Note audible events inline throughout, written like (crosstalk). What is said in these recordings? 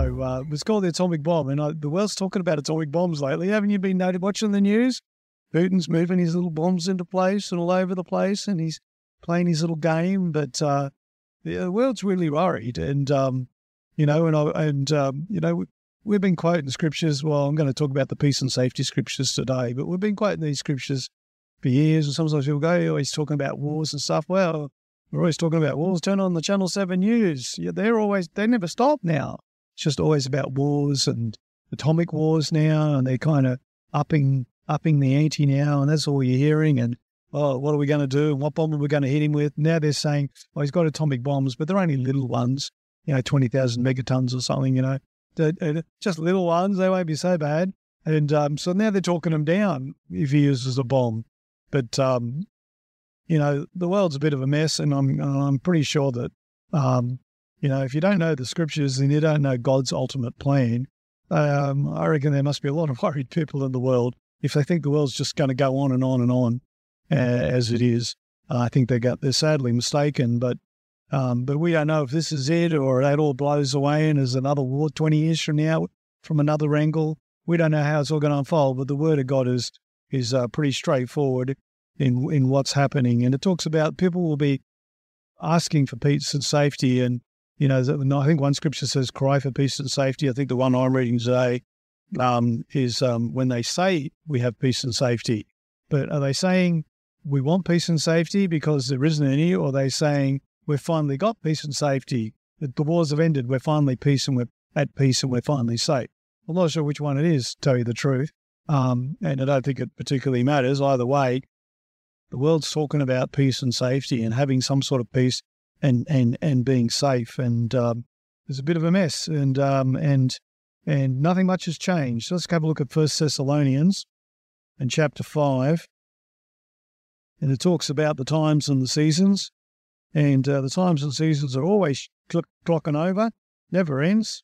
So uh, it's called the atomic bomb, and uh, the world's talking about atomic bombs lately. Haven't you been noted watching the news? Putin's moving his little bombs into place and all over the place, and he's playing his little game. But uh, the world's really worried, and um, you know, and I, and um, you know, we've been quoting scriptures. Well, I'm going to talk about the peace and safety scriptures today, but we've been quoting these scriptures for years. And sometimes people go, "You're always talking about wars and stuff." Well, we're always talking about wars. Turn on the Channel Seven News. Yeah, they're always they never stop now. It's just always about wars and atomic wars now, and they're kind of upping upping the ante now, and that's all you're hearing. And oh, what are we going to do? And what bomb are we going to hit him with? Now they're saying, well, he's got atomic bombs, but they're only little ones, you know, twenty thousand megatons or something. You know, just little ones. They won't be so bad. And um, so now they're talking him down if he uses a bomb. But um, you know, the world's a bit of a mess, and I'm I'm pretty sure that um, you know, if you don't know the scriptures and you don't know God's ultimate plan, um, I reckon there must be a lot of (laughs) worried people in the world if they think the world's just going to go on and on and on uh, as it is. Uh, I think they got they're sadly mistaken, but um, but we don't know if this is it or that all blows away and there's another war twenty years from now from another angle. We don't know how it's all going to unfold, but the word of God is is uh, pretty straightforward in in what's happening, and it talks about people will be asking for peace and safety and you know, I think one scripture says, cry for peace and safety. I think the one I'm reading today um, is um, when they say we have peace and safety. But are they saying we want peace and safety because there isn't any, or are they saying we've finally got peace and safety? The wars have ended, we're finally peace and we're at peace and we're finally safe. I'm not sure which one it is, to tell you the truth. Um, and I don't think it particularly matters. Either way, the world's talking about peace and safety and having some sort of peace and and and being safe. And um, there's a bit of a mess, and um, and and nothing much has changed. So let's have a look at First Thessalonians and chapter five, and it talks about the times and the seasons, and uh, the times and seasons are always cl- clocking over, never ends.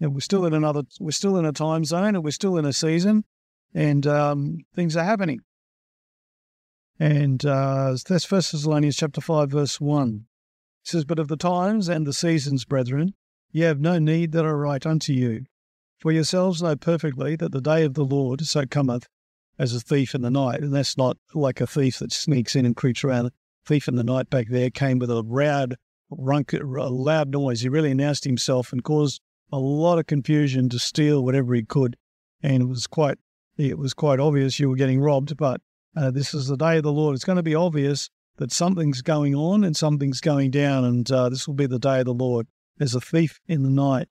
And we're still in another, we're still in a time zone, and we're still in a season, and um, things are happening. And uh, that's First Thessalonians chapter 5, verse 1. It says, But of the times and the seasons, brethren, ye have no need that I write unto you. For yourselves know perfectly that the day of the Lord so cometh as a thief in the night. And that's not like a thief that sneaks in and creeps around. Thief in the night back there came with a loud, runk, a loud noise. He really announced himself and caused a lot of confusion to steal whatever he could. And it was quite, it was quite obvious you were getting robbed, but uh, this is the day of the Lord. It's going to be obvious that something's going on and something's going down, and uh, this will be the day of the Lord. As a thief in the night.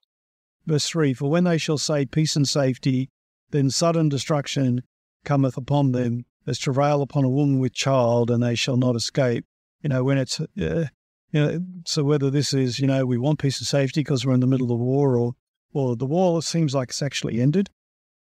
Verse 3 For when they shall say peace and safety, then sudden destruction cometh upon them, as travail upon a woman with child, and they shall not escape. You know, when it's, uh, you know, so whether this is, you know, we want peace and safety because we're in the middle of war, or, or the war seems like it's actually ended,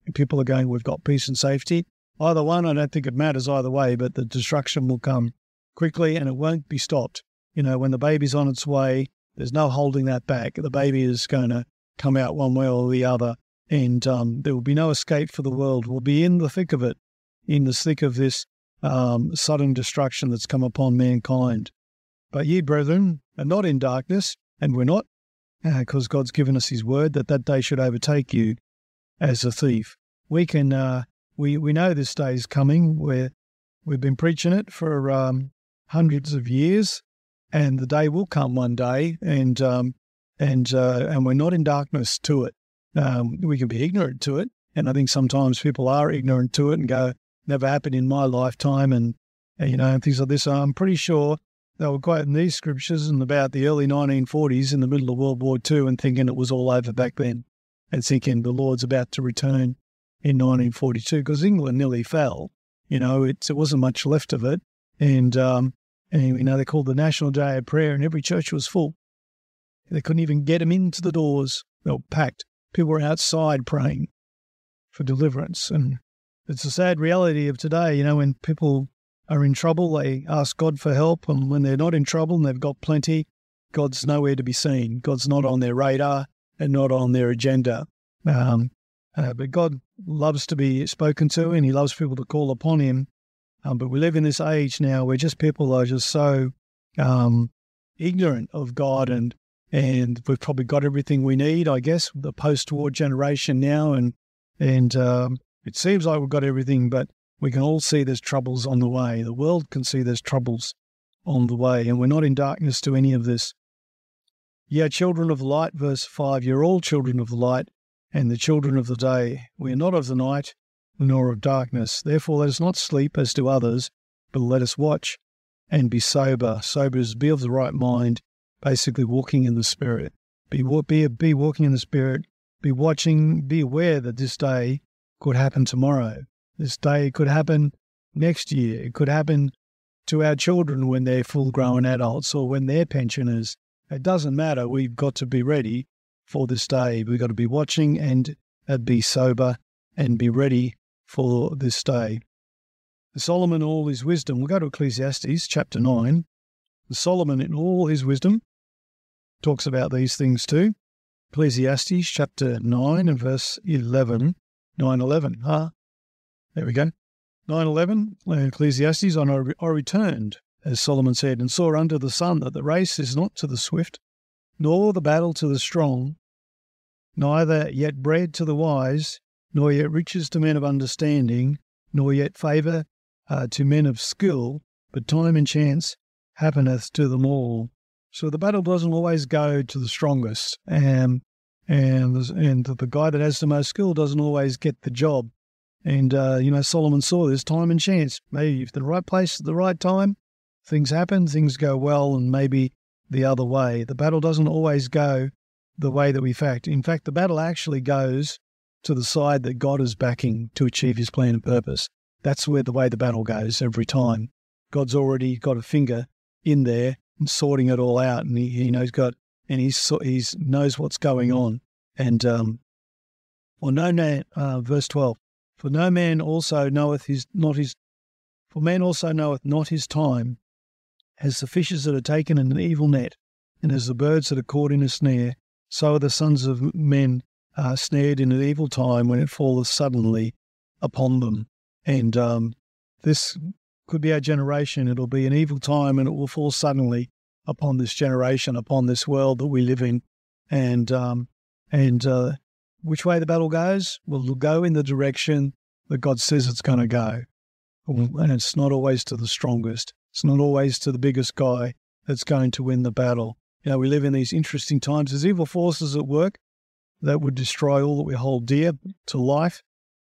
and people are going, we've got peace and safety, Either one, I don't think it matters either way, but the destruction will come quickly and it won't be stopped. You know, when the baby's on its way, there's no holding that back. The baby is going to come out one way or the other, and um, there will be no escape for the world. We'll be in the thick of it, in the thick of this um, sudden destruction that's come upon mankind. But ye, brethren, are not in darkness, and we're not, because uh, God's given us His word that that day should overtake you as a thief. We can uh, we we know this day is coming. Where we've been preaching it for um, hundreds of years, and the day will come one day, and um, and uh, and we're not in darkness to it. Um, we can be ignorant to it, and I think sometimes people are ignorant to it and go, "Never happened in my lifetime," and, and you know, and things like this. I'm pretty sure they were quoting these scriptures in about the early 1940s, in the middle of World War II, and thinking it was all over back then, and thinking the Lord's about to return in 1942 because England nearly fell. You know, it, it wasn't much left of it. And, um, and, you know, they called the National Day of Prayer and every church was full. They couldn't even get them into the doors. They were packed. People were outside praying for deliverance. And it's a sad reality of today. You know, when people are in trouble, they ask God for help. And when they're not in trouble and they've got plenty, God's nowhere to be seen. God's not on their radar and not on their agenda. Um, uh, but God loves to be spoken to and he loves people to call upon him. Um, but we live in this age now where just people are just so um, ignorant of God and and we've probably got everything we need, I guess, the post-war generation now, and and um, it seems like we've got everything, but we can all see there's troubles on the way. The world can see there's troubles on the way, and we're not in darkness to any of this. Ye are children of light, verse 5. You're all children of light and the children of the day. We are not of the night, nor of darkness. Therefore, let us not sleep as do others, but let us watch and be sober. Sober is be of the right mind, basically walking in the Spirit. Be, be, be walking in the Spirit, be watching, be aware that this day could happen tomorrow. This day could happen next year. It could happen to our children when they're full grown adults or when they're pensioners. It doesn't matter. We've got to be ready for this day. We've got to be watching and uh, be sober and be ready for this day. Solomon, all his wisdom, we'll go to Ecclesiastes chapter 9. Solomon, in all his wisdom, talks about these things too. Ecclesiastes chapter 9 and verse 11. 9 11. Huh? There we go. 9 11. Ecclesiastes, on I returned, as Solomon said, and saw under the sun that the race is not to the swift, nor the battle to the strong, neither yet bread to the wise, nor yet riches to men of understanding, nor yet favour uh, to men of skill, but time and chance happeneth to them all. So the battle doesn't always go to the strongest, and and and the guy that has the most skill doesn't always get the job. And uh, you know Solomon saw this time and chance. Maybe if the right place at the right time, things happen, things go well, and maybe the other way. The battle doesn't always go the way that we fact. In fact, the battle actually goes to the side that God is backing to achieve his plan and purpose. That's where the way the battle goes every time. God's already got a finger in there and sorting it all out, and he, he knows got and he's he's knows what's going on. And um, well, no man, uh, verse twelve. For no man also knoweth his not his. For man also knoweth not his time, as the fishes that are taken in an evil net, and as the birds that are caught in a snare. So are the sons of men uh, snared in an evil time when it falleth suddenly upon them. And um, this could be our generation. It'll be an evil time and it will fall suddenly upon this generation, upon this world that we live in. And, um, and uh, which way the battle goes? Well, it'll go in the direction that God says it's going to go. And it's not always to the strongest. It's not always to the biggest guy that's going to win the battle. You know, we live in these interesting times. There's evil forces at work that would destroy all that we hold dear to life.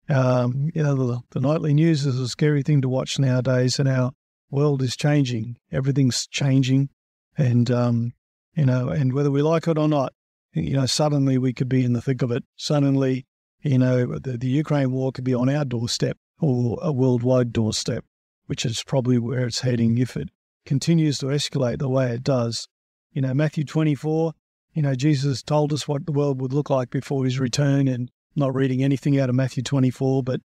Um, you know, the, the nightly news is a scary thing to watch nowadays, and our world is changing. Everything's changing, and um, you know, and whether we like it or not, you know, suddenly we could be in the thick of it. Suddenly, you know, the, the Ukraine war could be on our doorstep or a worldwide doorstep, which is probably where it's heading if it continues to escalate the way it does. You know, Matthew 24, you know, Jesus told us what the world would look like before his return, and not reading anything out of Matthew 24, but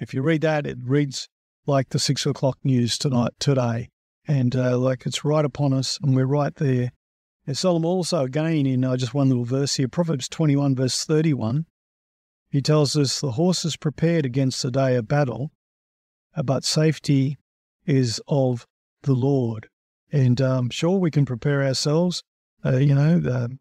if you read that, it reads like the six o'clock news tonight, today. And uh, like it's right upon us, and we're right there. And Solomon also, again, in uh, just one little verse here, Proverbs 21, verse 31, he tells us the horse is prepared against the day of battle, but safety is of the Lord. And um, sure, we can prepare ourselves. Uh, you know, the,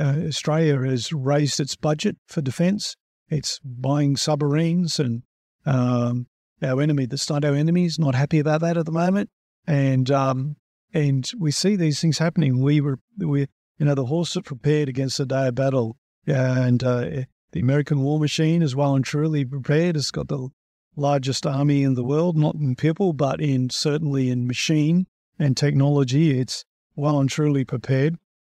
uh, Australia has raised its budget for defence. It's buying submarines, and um, our enemy, that's not our enemy, is not happy about that at the moment. And um, and we see these things happening. We were, we, you know, the horse are prepared against the day of battle, and uh, the American war machine is well and truly prepared. It's got the largest army in the world, not in people, but in certainly in machine and technology, it's well and truly prepared,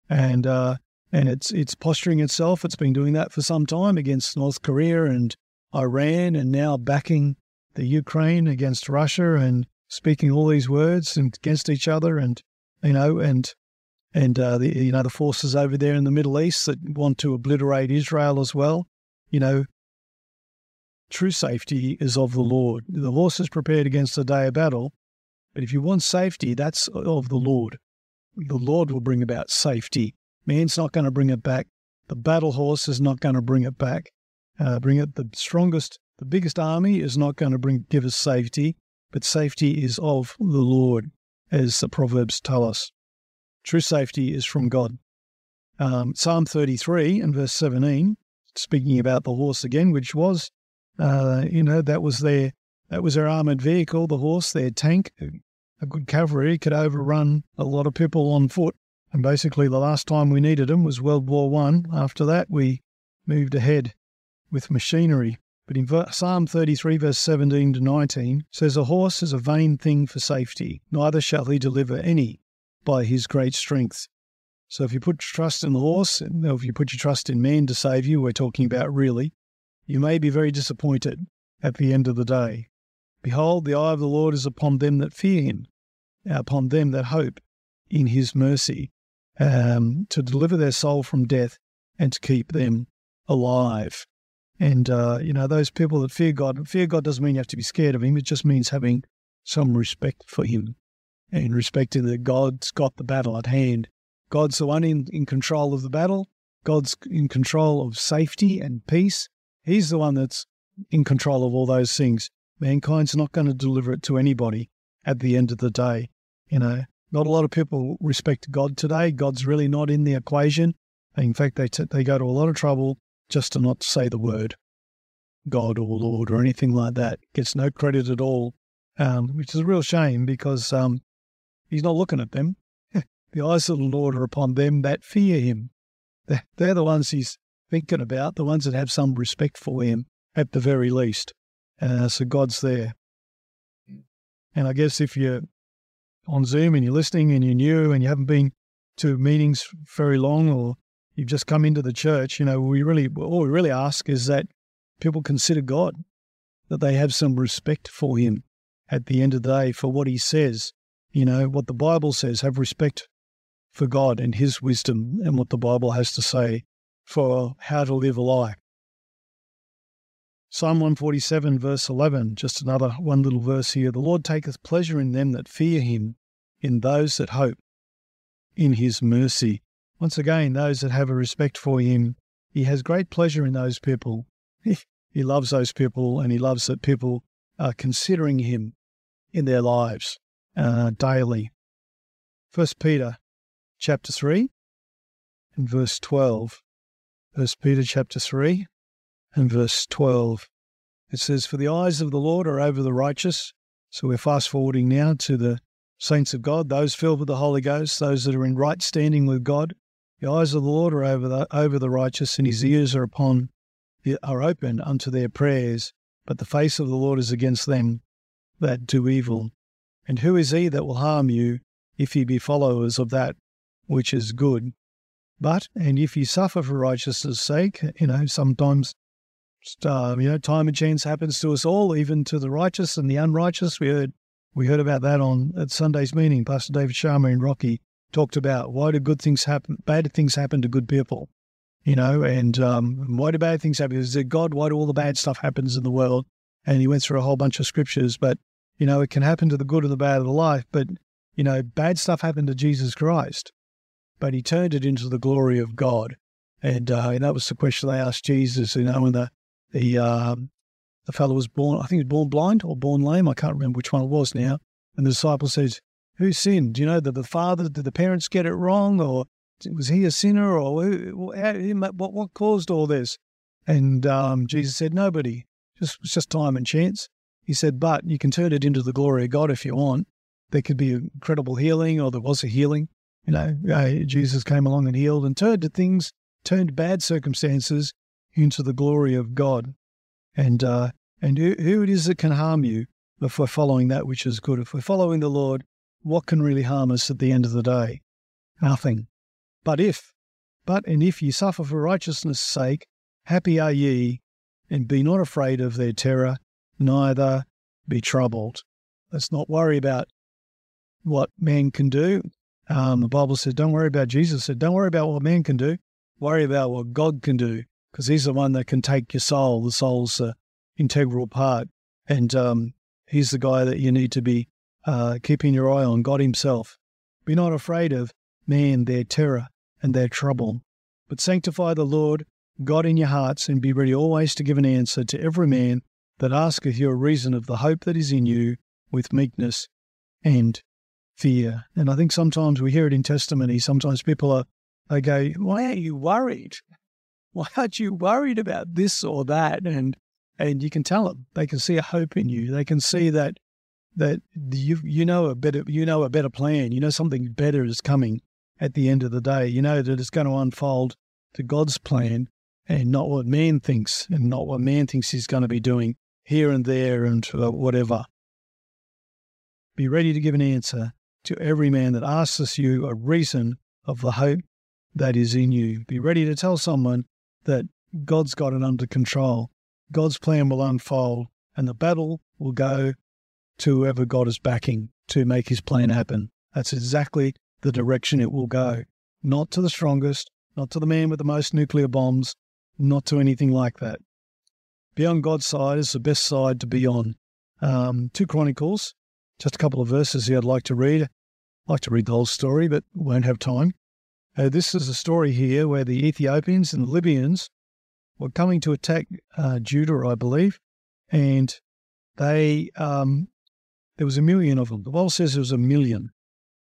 and uh, and it's it's posturing itself. It's been doing that for some time against North Korea and Iran, and now backing the Ukraine against Russia and speaking all these words against each other, and you know, and and uh, the you know the forces over there in the Middle East that want to obliterate Israel as well. You know, true safety is of the Lord. The horse is prepared against the day of battle, but if you want safety, that's of the Lord. The Lord will bring about safety. Man's not going to bring it back. The battle horse is not going to bring it back. Uh, bring it. The strongest, the biggest army is not going to bring give us safety, but safety is of the Lord, as the Proverbs tell us. True safety is from God. Um, Psalm 33 and verse 17, speaking about the horse again, which was, uh, you know, that was their that was their armored vehicle, the horse, their tank. A good cavalry could overrun a lot of people on foot. And basically, the last time we needed them was World War One. After that, we moved ahead with machinery. But in Psalm 33, verse 17 to 19, says, A horse is a vain thing for safety, neither shall he deliver any by his great strength. So if you put trust in the horse, or if you put your trust in man to save you, we're talking about really, you may be very disappointed at the end of the day. Behold, the eye of the Lord is upon them that fear him, upon them that hope in his mercy, um, to deliver their soul from death and to keep them alive. And, uh, you know, those people that fear God, fear God doesn't mean you have to be scared of Him. It just means having some respect for Him and respecting that God's got the battle at hand. God's the one in, in control of the battle. God's in control of safety and peace. He's the one that's in control of all those things. Mankind's not going to deliver it to anybody at the end of the day. You know, not a lot of people respect God today. God's really not in the equation. In fact, they, t- they go to a lot of trouble just to not say the word God or Lord or anything like that. Gets no credit at all, um, which is a real shame because um, he's not looking at them. (laughs) the eyes of the Lord are upon them that fear him. They're, they're the ones he's thinking about, the ones that have some respect for him at the very least. Uh, so God's there. And I guess if you're on Zoom and you're listening and you're new and you haven't been to meetings very long or you've just come into the church, you know, we really all we really ask is that people consider God, that they have some respect for Him at the end of the day for what He says. You know, what the Bible says, have respect for God and His wisdom and what the Bible has to say for how to live a life. Psalm 147, verse 11, just another one little verse here. The Lord taketh pleasure in them that fear him, in those that hope in his mercy. Once again, those that have a respect for him, he has great pleasure in those people. (laughs) He loves those people and he loves that people are considering him in their lives uh, daily. First Peter chapter 3 and verse 12. First Peter chapter 3 and verse 12. It says, For the eyes of the Lord are over the righteous. So we're fast forwarding now to the saints of God, those filled with the Holy Ghost, those that are in right standing with God. The eyes of the Lord are over the, over the righteous, and his ears are upon are open unto their prayers, but the face of the Lord is against them that do evil. And who is he that will harm you if ye be followers of that which is good? But, and if ye suffer for righteousness' sake, you know, sometimes, uh, you know, time and chance happens to us all, even to the righteous and the unrighteous. We heard, we heard about that on at Sunday's meeting. Pastor David Sharma and Rocky talked about why do good things happen, bad things happen to good people, you know, and um, why do bad things happen? Is it God? Why do all the bad stuff happens in the world? And he went through a whole bunch of scriptures, but you know, it can happen to the good and the bad of the life. But you know, bad stuff happened to Jesus Christ, but he turned it into the glory of God, and, uh, and that was the question they asked Jesus. You know, when the the um, the fellow was born, I think he was born blind or born lame. I can't remember which one it was now. And the disciple says, who sinned? Do you know, did the father, did the parents get it wrong? Or was he a sinner? Or what, what caused all this? And um, Jesus said, nobody. Just, it's just time and chance. He said, but you can turn it into the glory of God if you want. There could be incredible healing, or there was a healing. You know, Jesus came along and healed and turned things, turned bad circumstances into the glory of God. And uh, and who, who it is that can harm you if we're following that which is good? If we're following the Lord, what can really harm us at the end of the day? Nothing. But if, but and if ye suffer for righteousness' sake, happy are ye, and be not afraid of their terror, neither be troubled. Let's not worry about what man can do. Um, the Bible says, don't worry about Jesus said, don't worry about what man can do. Worry about what God can do, because He's the one that can take your soul. The soul's integral part, and um, He's the guy that you need to be uh, keeping your eye on God Himself. Be not afraid of man, their terror, and their trouble, but sanctify the Lord God in your hearts, and be ready always to give an answer to every man that asketh you a reason of the hope that is in you with meekness and fear. And I think sometimes we hear it in testimony. Sometimes people are they go, Why are you worried? Why aren't you worried about this or that? And and you can tell them. They can see a hope in you. They can see that that you you know a better you know a better plan. You know something better is coming at the end of the day. You know that it's going to unfold to God's plan and not what man thinks and not what man thinks he's going to be doing here and there and uh, whatever. Be ready to give an answer to every man that asks you a reason of the hope that is in you. Be ready to tell someone that God's got it under control. God's plan will unfold and the battle will go to whoever God is backing to make his plan happen. That's exactly the direction it will go. Not to the strongest, not to the man with the most nuclear bombs, not to anything like that. Be on God's side is the best side to be on. Um, two Chronicles, just a couple of verses here I'd like to read. I'd like to read the whole story, but won't have time. Uh, this is a story here where the Ethiopians and the Libyans were coming to attack uh, Judah, I believe, and they um, there was a million of them. The Bible says there was a million.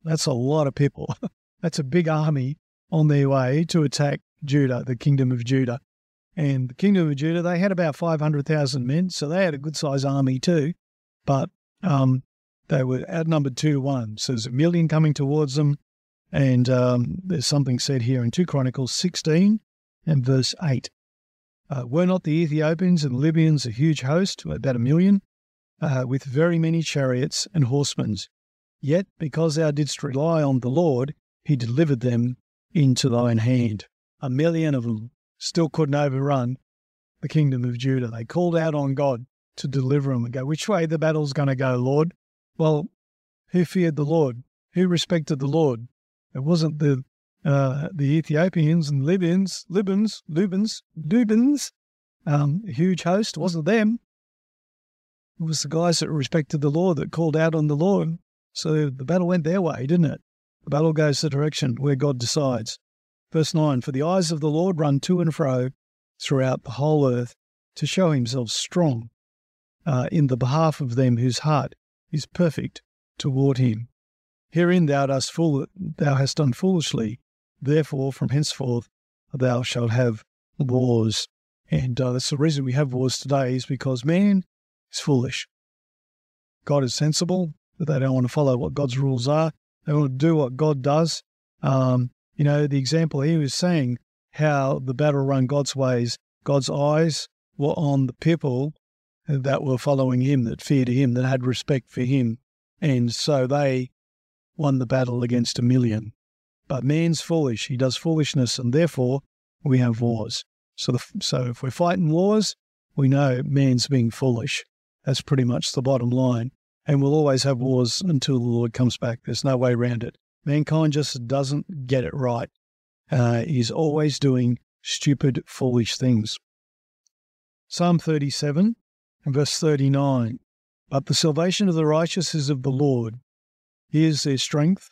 That's a lot of people. (laughs) That's a big army on their way to attack Judah, the kingdom of Judah. And the kingdom of Judah, they had about 500,000 men, so they had a good sized army too. But um, they were outnumbered two to one. So there's a million coming towards them. And um, there's something said here in 2 Chronicles 16 and verse 8. Uh, were not the Ethiopians and Libyans a huge host, about a million, uh, with very many chariots and horsemen? Yet, because thou didst rely on the Lord, he delivered them into thine hand. A million of them still couldn't overrun the kingdom of Judah. They called out on God to deliver them and go, Which way the battle's going to go, Lord? Well, who feared the Lord? Who respected the Lord? It wasn't the uh, the Ethiopians and Libyans, Libyans, Lubans, Lubans, um, a huge host. It wasn't them. It was the guys that respected the law that called out on the Lord. So the battle went their way, didn't it? The battle goes the direction where God decides. Verse 9 For the eyes of the Lord run to and fro throughout the whole earth to show himself strong uh, in the behalf of them whose heart is perfect toward him. Herein thou, dost fool, thou hast done foolishly, therefore from henceforth thou shalt have wars. And uh, that's the reason we have wars today is because man is foolish. God is sensible, but they don't want to follow what God's rules are. They want to do what God does. Um, you know, the example he was saying how the battle run God's ways, God's eyes were on the people that were following him, that feared him, that had respect for him. And so they won the battle against a million. But man's foolish. He does foolishness, and therefore we have wars. So, the, so if we're fighting wars, we know man's being foolish. That's pretty much the bottom line. And we'll always have wars until the Lord comes back. There's no way around it. Mankind just doesn't get it right. Uh, he's always doing stupid, foolish things. Psalm 37 and verse 39. But the salvation of the righteous is of the Lord. He is their strength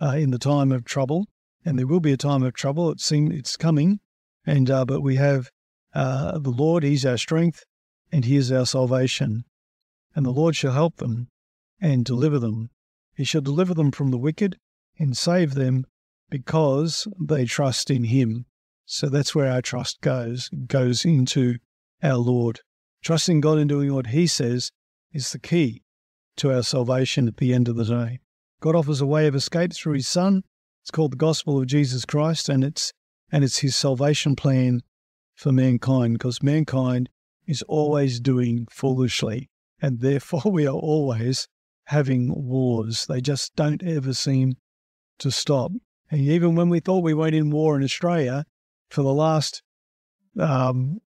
uh, in the time of trouble, and there will be a time of trouble. It seems it's coming, and uh, but we have uh, the Lord. He's our strength, and He is our salvation. And the Lord shall help them and deliver them. He shall deliver them from the wicked and save them because they trust in Him. So that's where our trust goes, goes into our Lord. Trusting God and doing what He says is the key to our salvation at the end of the day. God offers a way of escape through His Son. It's called the Gospel of Jesus Christ, and it's and it's His salvation plan for mankind, because mankind is always doing foolishly, and therefore we are always having wars. They just don't ever seem to stop. And even when we thought we weren't in war in Australia for the last um,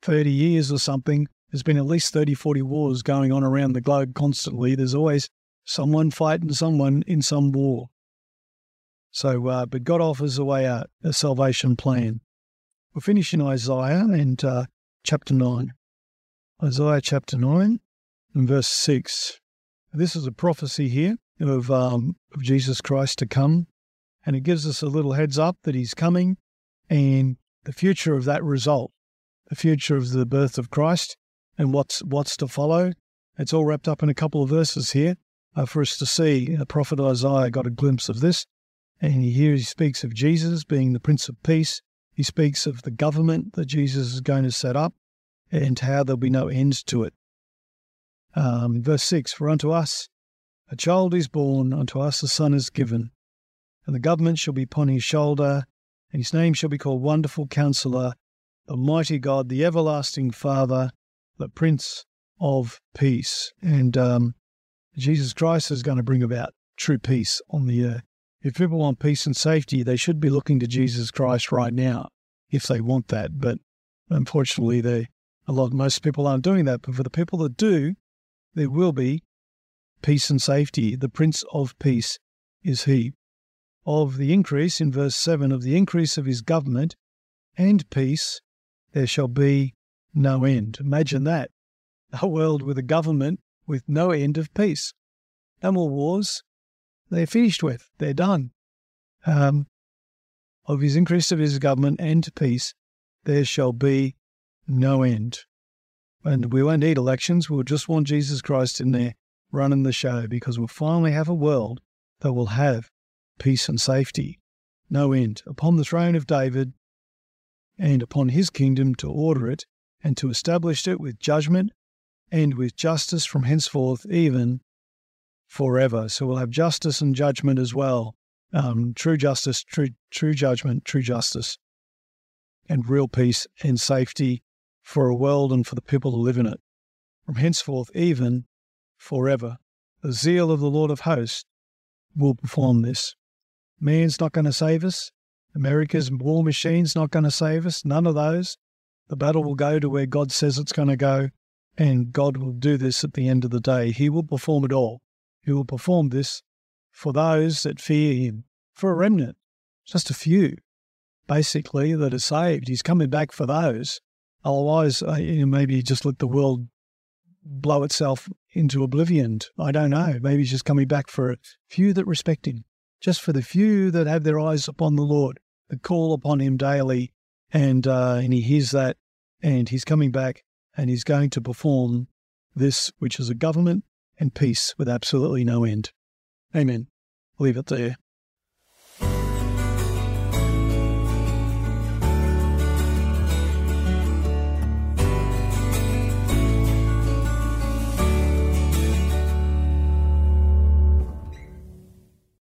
30 years or something, there's been at least 30, 40 wars going on around the globe constantly. There's always someone fighting someone in some war. So, uh, but God offers a way out, a salvation plan. We'll finish in Isaiah and uh, chapter 9. Isaiah chapter 9 and verse 6. This is a prophecy here of, um, of Jesus Christ to come, and it gives us a little heads up that he's coming and the future of that result, the future of the birth of Christ and what's, what's to follow. It's all wrapped up in a couple of verses here uh, for us to see. The prophet Isaiah got a glimpse of this. And here he speaks of Jesus being the Prince of Peace. He speaks of the government that Jesus is going to set up and how there'll be no end to it. Um, verse 6 For unto us a child is born, unto us a son is given, and the government shall be upon his shoulder, and his name shall be called Wonderful Counselor, the Mighty God, the Everlasting Father, the Prince of Peace. And um, Jesus Christ is going to bring about true peace on the earth. If people want peace and safety, they should be looking to Jesus Christ right now, if they want that. But unfortunately, they a lot most people aren't doing that. But for the people that do, there will be peace and safety. The Prince of Peace is He. Of the increase in verse seven of the increase of His government and peace, there shall be no end. Imagine that a world with a government with no end of peace. No more wars. They're finished with. They're done. Um, of his increase of his government and peace, there shall be no end. And we won't need elections. We'll just want Jesus Christ in there running the show because we'll finally have a world that will have peace and safety. No end. Upon the throne of David and upon his kingdom to order it and to establish it with judgment and with justice from henceforth, even forever. So we'll have justice and judgment as well. Um, true justice, true, true judgment, true justice, and real peace and safety for a world and for the people who live in it. From henceforth, even forever. The zeal of the Lord of hosts will perform this. Man's not going to save us. America's war machine's not going to save us. None of those. The battle will go to where God says it's going to go. And God will do this at the end of the day. He will perform it all. He will perform this for those that fear Him, for a remnant, just a few, basically, that are saved. He's coming back for those. Otherwise, uh, you know, maybe just let the world blow itself into oblivion. I don't know. Maybe he's just coming back for a few that respect Him, just for the few that have their eyes upon the Lord, that call upon Him daily, and uh, and He hears that, and He's coming back and he's going to perform this, which is a government and peace with absolutely no end. Amen. Leave it there.